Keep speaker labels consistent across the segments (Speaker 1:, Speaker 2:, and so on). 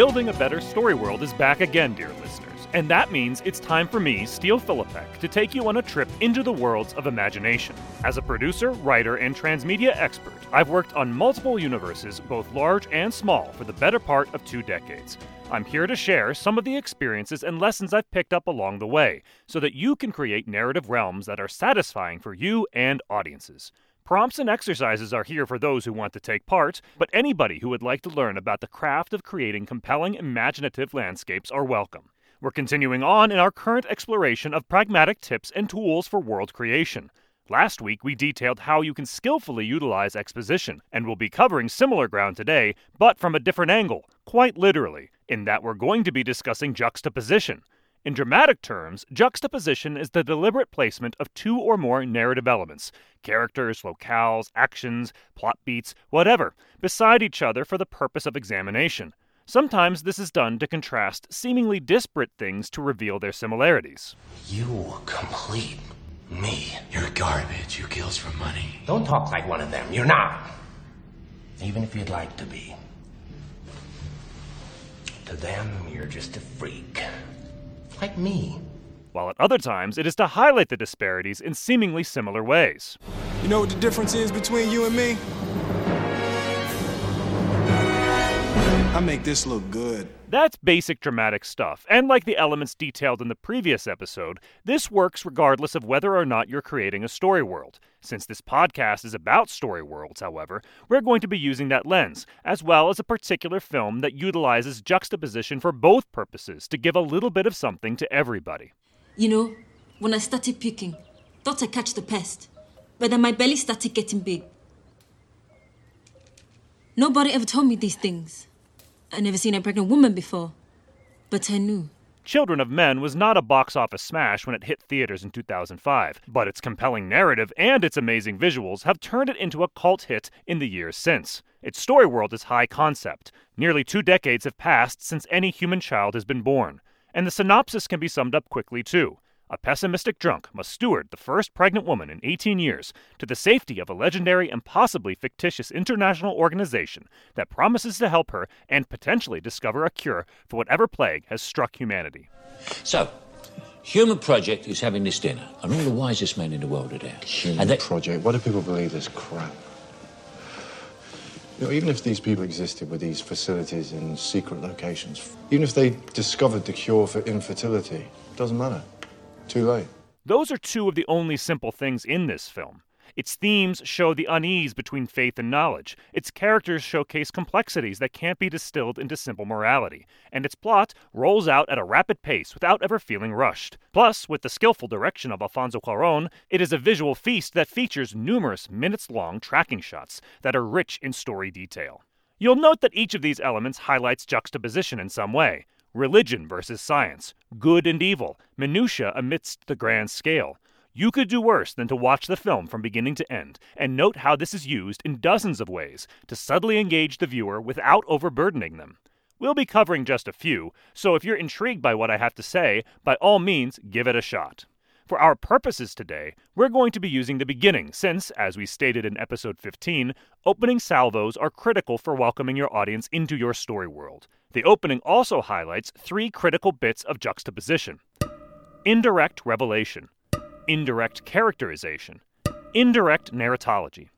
Speaker 1: Building a Better Story World is back again, dear listeners. And that means it's time for me, Steele Philippek, to take you on a trip into the worlds of imagination. As a producer, writer, and transmedia expert, I've worked on multiple universes, both large and small, for the better part of two decades. I'm here to share some of the experiences and lessons I've picked up along the way, so that you can create narrative realms that are satisfying for you and audiences. Prompts and exercises are here for those who want to take part, but anybody who would like to learn about the craft of creating compelling imaginative landscapes are welcome. We're continuing on in our current exploration of pragmatic tips and tools for world creation. Last week, we detailed how you can skillfully utilize exposition, and we'll be covering similar ground today, but from a different angle, quite literally, in that we're going to be discussing juxtaposition. In dramatic terms, juxtaposition is the deliberate placement of two or more narrative elements characters, locales, actions, plot beats, whatever beside each other for the purpose of examination. Sometimes this is done to contrast seemingly disparate things to reveal their similarities.
Speaker 2: You complete me.
Speaker 3: You're garbage who kills for money.
Speaker 2: Don't talk like one of them. You're not. Even if you'd like to be. To them, you're just a freak. Like me.
Speaker 1: While at other times, it is to highlight the disparities in seemingly similar ways.
Speaker 4: You know what the difference is between you and me? I make this look good.
Speaker 1: That's basic dramatic stuff, and like the elements detailed in the previous episode, this works regardless of whether or not you're creating a story world. Since this podcast is about story worlds, however, we're going to be using that lens, as well as a particular film that utilizes juxtaposition for both purposes to give a little bit of something to everybody.
Speaker 5: You know, when I started puking, thought I'd catch the pest, but then my belly started getting big. Nobody ever told me these things. I never seen a pregnant woman before, but I knew.
Speaker 1: Children of Men was not a box office smash when it hit theaters in 2005, but its compelling narrative and its amazing visuals have turned it into a cult hit in the years since. Its story world is high concept. Nearly two decades have passed since any human child has been born. And the synopsis can be summed up quickly, too. A pessimistic drunk must steward the first pregnant woman in 18 years to the safety of a legendary and possibly fictitious international organization that promises to help her and potentially discover a cure for whatever plague has struck humanity.
Speaker 3: So, Human Project is having this dinner, and all the wisest men in the world are there.
Speaker 6: Human
Speaker 3: and they,
Speaker 6: Project. Why do people believe this crap? You know, even if these people existed with these facilities in secret locations, even if they discovered the cure for infertility, it doesn't matter. Too late.
Speaker 1: Those are two of the only simple things in this film. Its themes show the unease between faith and knowledge. Its characters showcase complexities that can't be distilled into simple morality. And its plot rolls out at a rapid pace without ever feeling rushed. Plus, with the skillful direction of Alfonso Cuaron, it is a visual feast that features numerous minutes long tracking shots that are rich in story detail. You'll note that each of these elements highlights juxtaposition in some way religion versus science, good and evil, minutia amidst the grand scale. You could do worse than to watch the film from beginning to end and note how this is used in dozens of ways to subtly engage the viewer without overburdening them. We'll be covering just a few, so if you're intrigued by what I have to say, by all means, give it a shot. For our purposes today, we're going to be using the beginning, since, as we stated in episode 15, opening salvos are critical for welcoming your audience into your story world. The opening also highlights three critical bits of juxtaposition indirect revelation, indirect characterization, indirect narratology.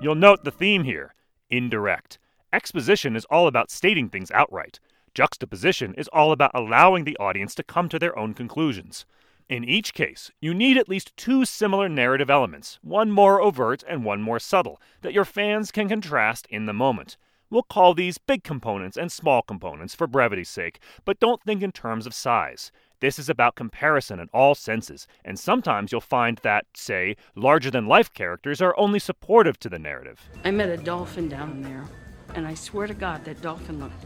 Speaker 1: You'll note the theme here indirect. Exposition is all about stating things outright. Juxtaposition is all about allowing the audience to come to their own conclusions. In each case, you need at least two similar narrative elements, one more overt and one more subtle, that your fans can contrast in the moment. We'll call these big components and small components for brevity's sake, but don't think in terms of size. This is about comparison in all senses, and sometimes you'll find that, say, larger than life characters are only supportive to the narrative.
Speaker 7: I met a dolphin down there, and I swear to God that dolphin looked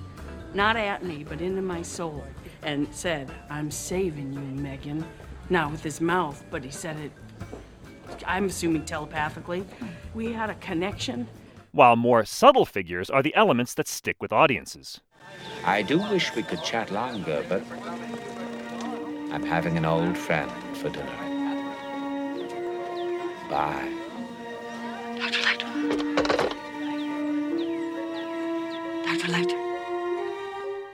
Speaker 7: not at me, but into my soul, and said, I'm saving you, Megan. Not with his mouth, but he said it, I'm assuming telepathically. We had a connection.
Speaker 1: While more subtle figures are the elements that stick with audiences.
Speaker 8: I do wish we could chat longer, but I'm having an old friend for dinner. Bye.
Speaker 9: Dr. Lecter. Dr. Lecter.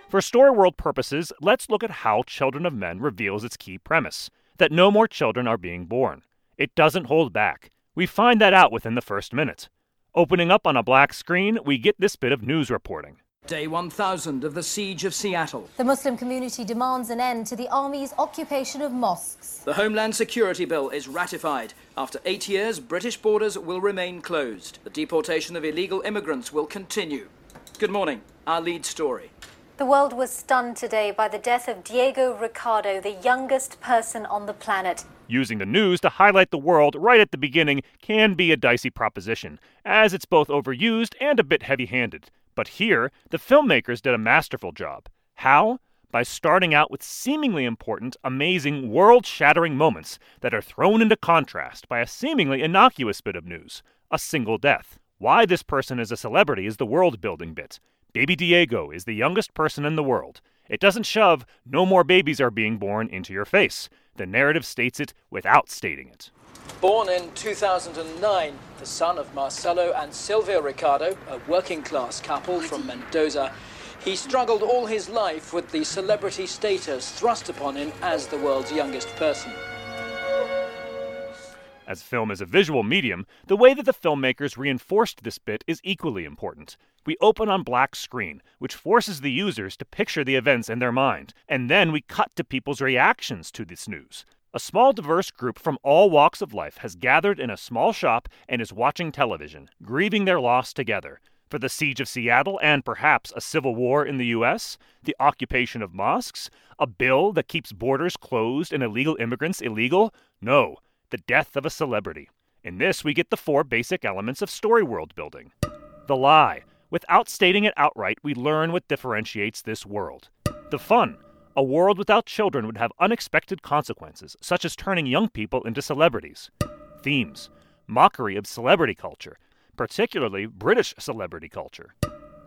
Speaker 1: For story world purposes, let's look at how Children of Men reveals its key premise that no more children are being born. It doesn't hold back. We find that out within the first minute. Opening up on a black screen, we get this bit of news reporting.
Speaker 10: Day 1000 of the Siege of Seattle.
Speaker 11: The Muslim community demands an end to the army's occupation of mosques.
Speaker 10: The Homeland Security Bill is ratified. After eight years, British borders will remain closed. The deportation of illegal immigrants will continue. Good morning. Our lead story.
Speaker 11: The world was stunned today by the death of Diego Ricardo, the youngest person on the planet.
Speaker 1: Using the news to highlight the world right at the beginning can be a dicey proposition, as it's both overused and a bit heavy handed. But here, the filmmakers did a masterful job. How? By starting out with seemingly important, amazing, world shattering moments that are thrown into contrast by a seemingly innocuous bit of news a single death. Why this person is a celebrity is the world building bit. Baby Diego is the youngest person in the world. It doesn't shove, no more babies are being born into your face. The narrative states it without stating it.
Speaker 10: Born in 2009, the son of Marcelo and Silvia Ricardo, a working class couple from Mendoza, he struggled all his life with the celebrity status thrust upon him as the world's youngest person.
Speaker 1: As film is a visual medium, the way that the filmmakers reinforced this bit is equally important. We open on black screen, which forces the users to picture the events in their mind, and then we cut to people's reactions to this news. A small, diverse group from all walks of life has gathered in a small shop and is watching television, grieving their loss together. For the siege of Seattle and perhaps a civil war in the U.S., the occupation of mosques, a bill that keeps borders closed and illegal immigrants illegal? No, the death of a celebrity. In this, we get the four basic elements of story world building. The lie. Without stating it outright, we learn what differentiates this world. The fun. A world without children would have unexpected consequences, such as turning young people into celebrities. Themes. Mockery of celebrity culture, particularly British celebrity culture.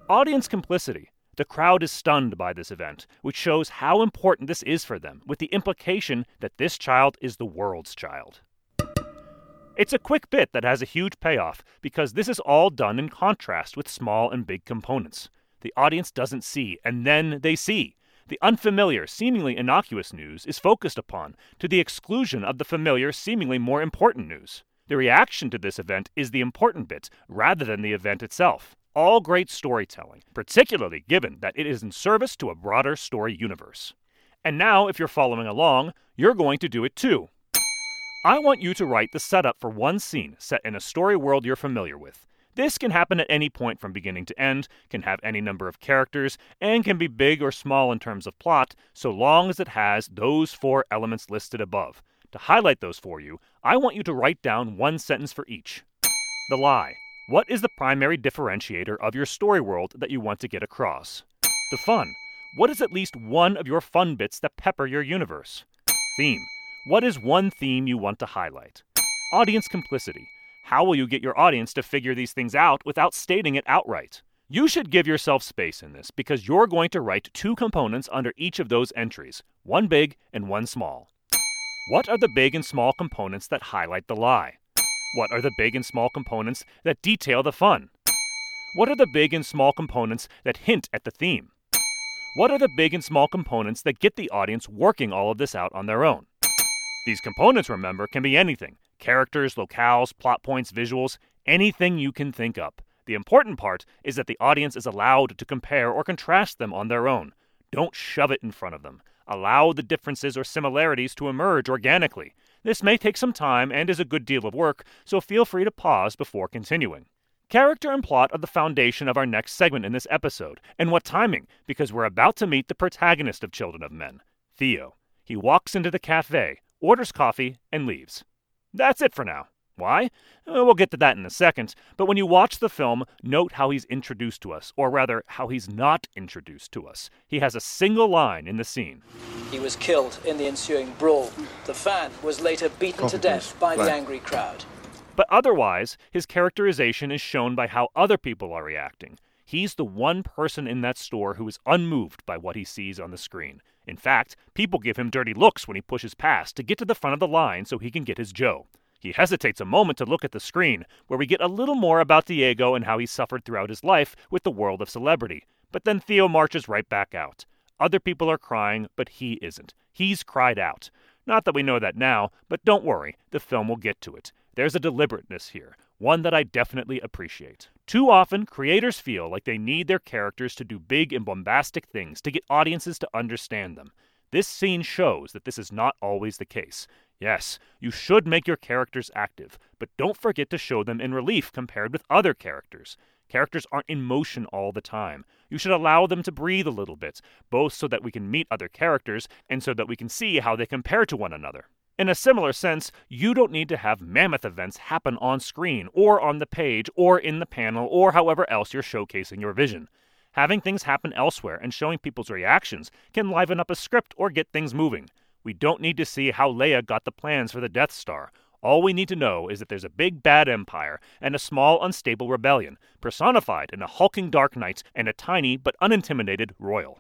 Speaker 1: Audience complicity. The crowd is stunned by this event, which shows how important this is for them, with the implication that this child is the world's child. It's a quick bit that has a huge payoff because this is all done in contrast with small and big components. The audience doesn't see, and then they see. The unfamiliar, seemingly innocuous news is focused upon, to the exclusion of the familiar, seemingly more important news. The reaction to this event is the important bit, rather than the event itself. All great storytelling, particularly given that it is in service to a broader story universe. And now, if you're following along, you're going to do it too. I want you to write the setup for one scene set in a story world you're familiar with. This can happen at any point from beginning to end, can have any number of characters, and can be big or small in terms of plot, so long as it has those four elements listed above. To highlight those for you, I want you to write down one sentence for each. The lie. What is the primary differentiator of your story world that you want to get across? The fun. What is at least one of your fun bits that pepper your universe? Theme. What is one theme you want to highlight? Audience complicity. How will you get your audience to figure these things out without stating it outright? You should give yourself space in this because you're going to write two components under each of those entries one big and one small. What are the big and small components that highlight the lie? What are the big and small components that detail the fun? What are the big and small components that hint at the theme? What are the big and small components that get the audience working all of this out on their own? These components, remember, can be anything characters, locales, plot points, visuals, anything you can think up. The important part is that the audience is allowed to compare or contrast them on their own. Don't shove it in front of them. Allow the differences or similarities to emerge organically. This may take some time and is a good deal of work, so feel free to pause before continuing. Character and plot are the foundation of our next segment in this episode. And what timing, because we're about to meet the protagonist of Children of Men, Theo. He walks into the cafe, orders coffee, and leaves. That's it for now. Why? Uh, we'll get to that in a second, but when you watch the film, note how he's introduced to us, or rather, how he's not introduced to us. He has a single line in the scene.
Speaker 10: He was killed in the ensuing brawl. The fan was later beaten to death by the angry crowd.
Speaker 1: But otherwise, his characterization is shown by how other people are reacting. He's the one person in that store who is unmoved by what he sees on the screen. In fact, people give him dirty looks when he pushes past to get to the front of the line so he can get his Joe. He hesitates a moment to look at the screen, where we get a little more about Diego and how he suffered throughout his life with the world of celebrity. But then Theo marches right back out. Other people are crying, but he isn't. He's cried out. Not that we know that now, but don't worry, the film will get to it. There's a deliberateness here, one that I definitely appreciate. Too often, creators feel like they need their characters to do big and bombastic things to get audiences to understand them. This scene shows that this is not always the case. Yes, you should make your characters active, but don't forget to show them in relief compared with other characters. Characters aren't in motion all the time. You should allow them to breathe a little bit, both so that we can meet other characters and so that we can see how they compare to one another. In a similar sense, you don't need to have mammoth events happen on screen, or on the page, or in the panel, or however else you're showcasing your vision. Having things happen elsewhere and showing people's reactions can liven up a script or get things moving. We don't need to see how Leia got the plans for the Death Star. All we need to know is that there's a big bad empire and a small unstable rebellion, personified in a hulking Dark Knight and a tiny but unintimidated Royal.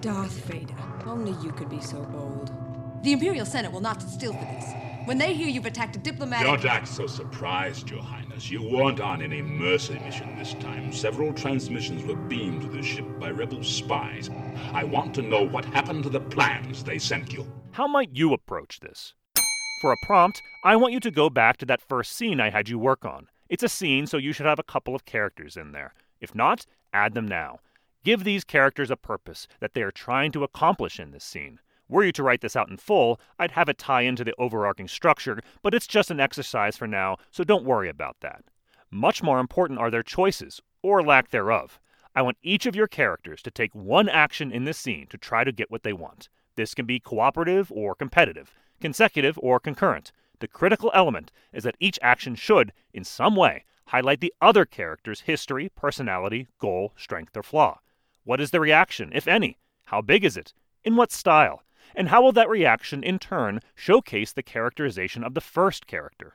Speaker 12: Darth Vader, only you could be so bold. The Imperial Senate will not sit still for this. When they hear you've attacked a diplomatic.
Speaker 13: Don't act so surprised, Your Highness. You weren't on any mercy mission this time. Several transmissions were beamed to the ship by rebel spies. I want to know what happened to the plans they sent you.
Speaker 1: How might you approach this? For a prompt, I want you to go back to that first scene I had you work on. It's a scene, so you should have a couple of characters in there. If not, add them now. Give these characters a purpose that they are trying to accomplish in this scene. Were you to write this out in full, I'd have it tie into the overarching structure, but it's just an exercise for now, so don't worry about that. Much more important are their choices, or lack thereof. I want each of your characters to take one action in this scene to try to get what they want. This can be cooperative or competitive, consecutive or concurrent. The critical element is that each action should, in some way, highlight the other character's history, personality, goal, strength, or flaw. What is the reaction, if any? How big is it? In what style? And how will that reaction, in turn, showcase the characterization of the first character?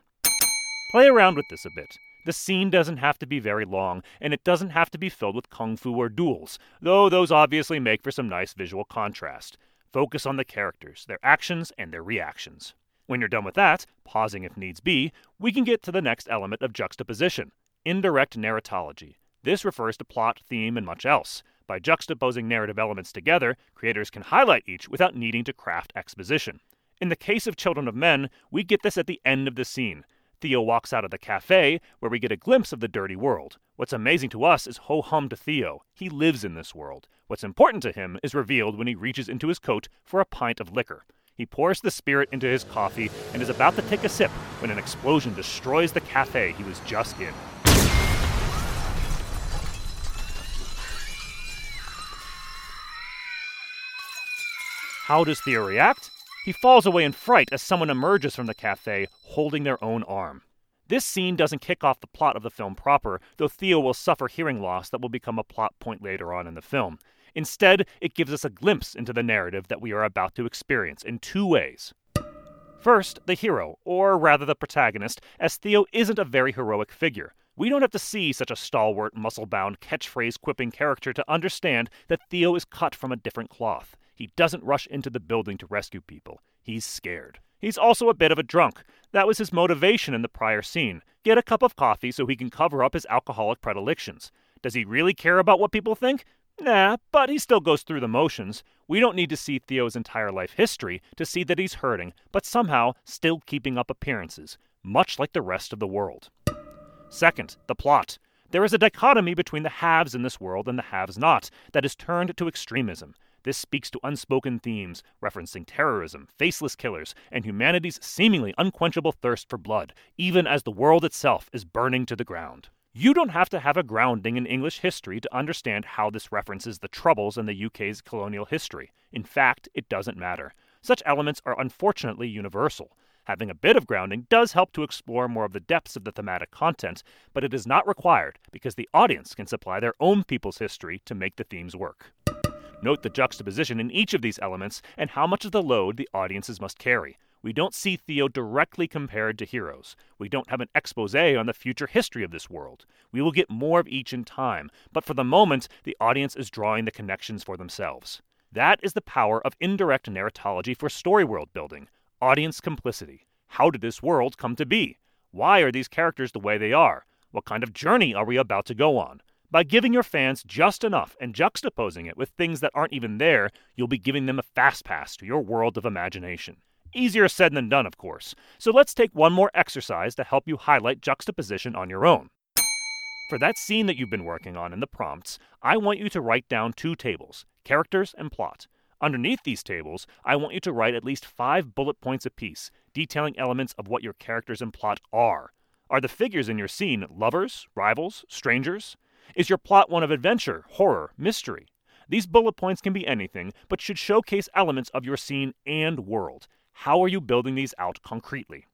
Speaker 1: Play around with this a bit. The scene doesn't have to be very long, and it doesn't have to be filled with kung fu or duels, though those obviously make for some nice visual contrast. Focus on the characters, their actions, and their reactions. When you're done with that, pausing if needs be, we can get to the next element of juxtaposition indirect narratology. This refers to plot, theme, and much else. By juxtaposing narrative elements together, creators can highlight each without needing to craft exposition. In the case of Children of Men, we get this at the end of the scene. Theo walks out of the cafe, where we get a glimpse of the dirty world. What's amazing to us is ho hum to Theo. He lives in this world. What's important to him is revealed when he reaches into his coat for a pint of liquor. He pours the spirit into his coffee and is about to take a sip when an explosion destroys the cafe he was just in. How does Theo react? He falls away in fright as someone emerges from the cafe holding their own arm. This scene doesn't kick off the plot of the film proper, though Theo will suffer hearing loss that will become a plot point later on in the film. Instead, it gives us a glimpse into the narrative that we are about to experience in two ways. First, the hero, or rather the protagonist, as Theo isn't a very heroic figure. We don't have to see such a stalwart, muscle bound, catchphrase quipping character to understand that Theo is cut from a different cloth. He doesn't rush into the building to rescue people. He's scared. He's also a bit of a drunk. That was his motivation in the prior scene get a cup of coffee so he can cover up his alcoholic predilections. Does he really care about what people think? Nah, but he still goes through the motions. We don't need to see Theo's entire life history to see that he's hurting, but somehow still keeping up appearances, much like the rest of the world. Second, the plot. There is a dichotomy between the haves in this world and the haves not that is turned to extremism. This speaks to unspoken themes, referencing terrorism, faceless killers, and humanity's seemingly unquenchable thirst for blood, even as the world itself is burning to the ground. You don't have to have a grounding in English history to understand how this references the Troubles in the UK's colonial history. In fact, it doesn't matter. Such elements are unfortunately universal. Having a bit of grounding does help to explore more of the depths of the thematic content, but it is not required because the audience can supply their own people's history to make the themes work. Note the juxtaposition in each of these elements and how much of the load the audiences must carry. We don't see Theo directly compared to heroes. We don't have an expose on the future history of this world. We will get more of each in time, but for the moment, the audience is drawing the connections for themselves. That is the power of indirect narratology for story world building. Audience complicity. How did this world come to be? Why are these characters the way they are? What kind of journey are we about to go on? By giving your fans just enough and juxtaposing it with things that aren't even there, you'll be giving them a fast pass to your world of imagination. Easier said than done, of course. So let's take one more exercise to help you highlight juxtaposition on your own. For that scene that you've been working on in the prompts, I want you to write down two tables characters and plot. Underneath these tables, I want you to write at least five bullet points apiece, detailing elements of what your characters and plot are. Are the figures in your scene lovers, rivals, strangers? Is your plot one of adventure, horror, mystery? These bullet points can be anything, but should showcase elements of your scene and world. How are you building these out concretely?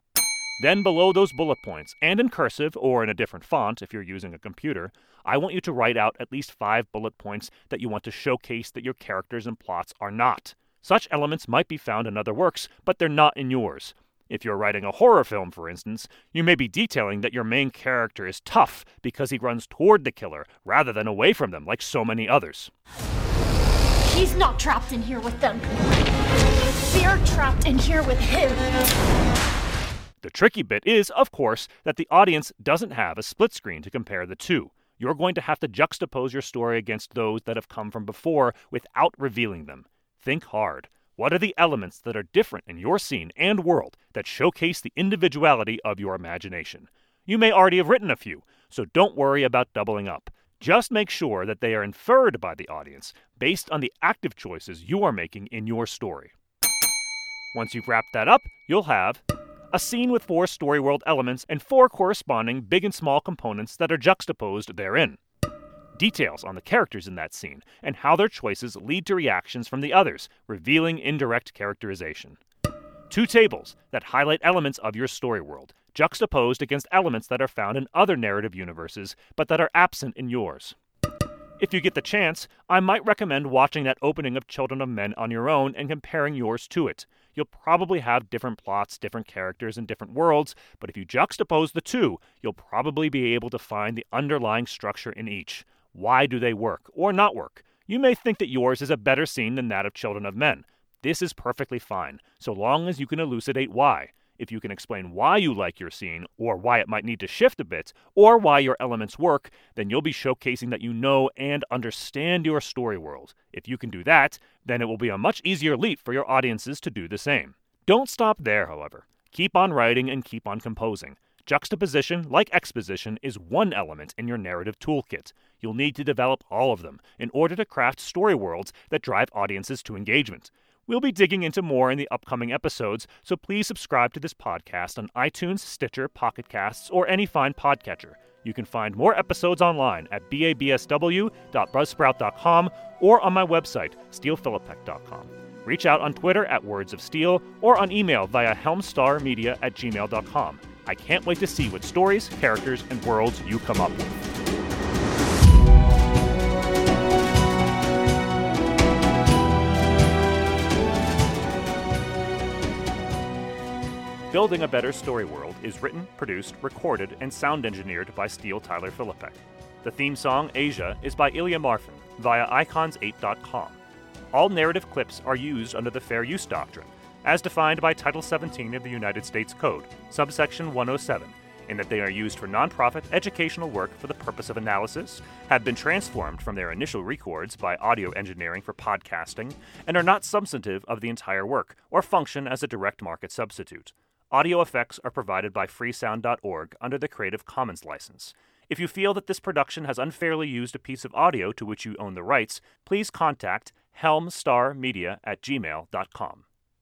Speaker 1: Then, below those bullet points, and in cursive or in a different font if you're using a computer, I want you to write out at least five bullet points that you want to showcase that your characters and plots are not. Such elements might be found in other works, but they're not in yours. If you're writing a horror film, for instance, you may be detailing that your main character is tough because he runs toward the killer rather than away from them, like so many others.
Speaker 14: He's not trapped in here with them. They're trapped in here with him.
Speaker 1: The tricky bit is, of course, that the audience doesn't have a split screen to compare the two. You're going to have to juxtapose your story against those that have come from before without revealing them. Think hard. What are the elements that are different in your scene and world that showcase the individuality of your imagination? You may already have written a few, so don't worry about doubling up. Just make sure that they are inferred by the audience based on the active choices you are making in your story. Once you've wrapped that up, you'll have a scene with four story world elements and four corresponding big and small components that are juxtaposed therein. Details on the characters in that scene and how their choices lead to reactions from the others, revealing indirect characterization. Two tables that highlight elements of your story world, juxtaposed against elements that are found in other narrative universes but that are absent in yours. If you get the chance, I might recommend watching that opening of Children of Men on your own and comparing yours to it. You'll probably have different plots, different characters, and different worlds, but if you juxtapose the two, you'll probably be able to find the underlying structure in each. Why do they work or not work? You may think that yours is a better scene than that of Children of Men. This is perfectly fine, so long as you can elucidate why. If you can explain why you like your scene, or why it might need to shift a bit, or why your elements work, then you'll be showcasing that you know and understand your story world. If you can do that, then it will be a much easier leap for your audiences to do the same. Don't stop there, however. Keep on writing and keep on composing. Juxtaposition, like exposition, is one element in your narrative toolkit. You'll need to develop all of them in order to craft story worlds that drive audiences to engagement. We'll be digging into more in the upcoming episodes, so please subscribe to this podcast on iTunes, Stitcher, Pocket Casts, or any fine podcatcher. You can find more episodes online at babsw.buzzsprout.com or on my website, steelphilippek.com. Reach out on Twitter at Words of Steel or on email via helmstarmedia at gmail.com. I can't wait to see what stories, characters, and worlds you come up with. Building a Better Story World is written, produced, recorded, and sound engineered by Steele Tyler Philippek. The theme song, Asia, is by Ilya Marfin via icons8.com. All narrative clips are used under the Fair Use Doctrine, as defined by Title 17 of the United States Code, subsection 107, in that they are used for nonprofit educational work for the purpose of analysis, have been transformed from their initial records by audio engineering for podcasting, and are not substantive of the entire work or function as a direct market substitute. Audio effects are provided by freesound.org under the Creative Commons license. If you feel that this production has unfairly used a piece of audio to which you own the rights, please contact helmstarmedia at gmail.com.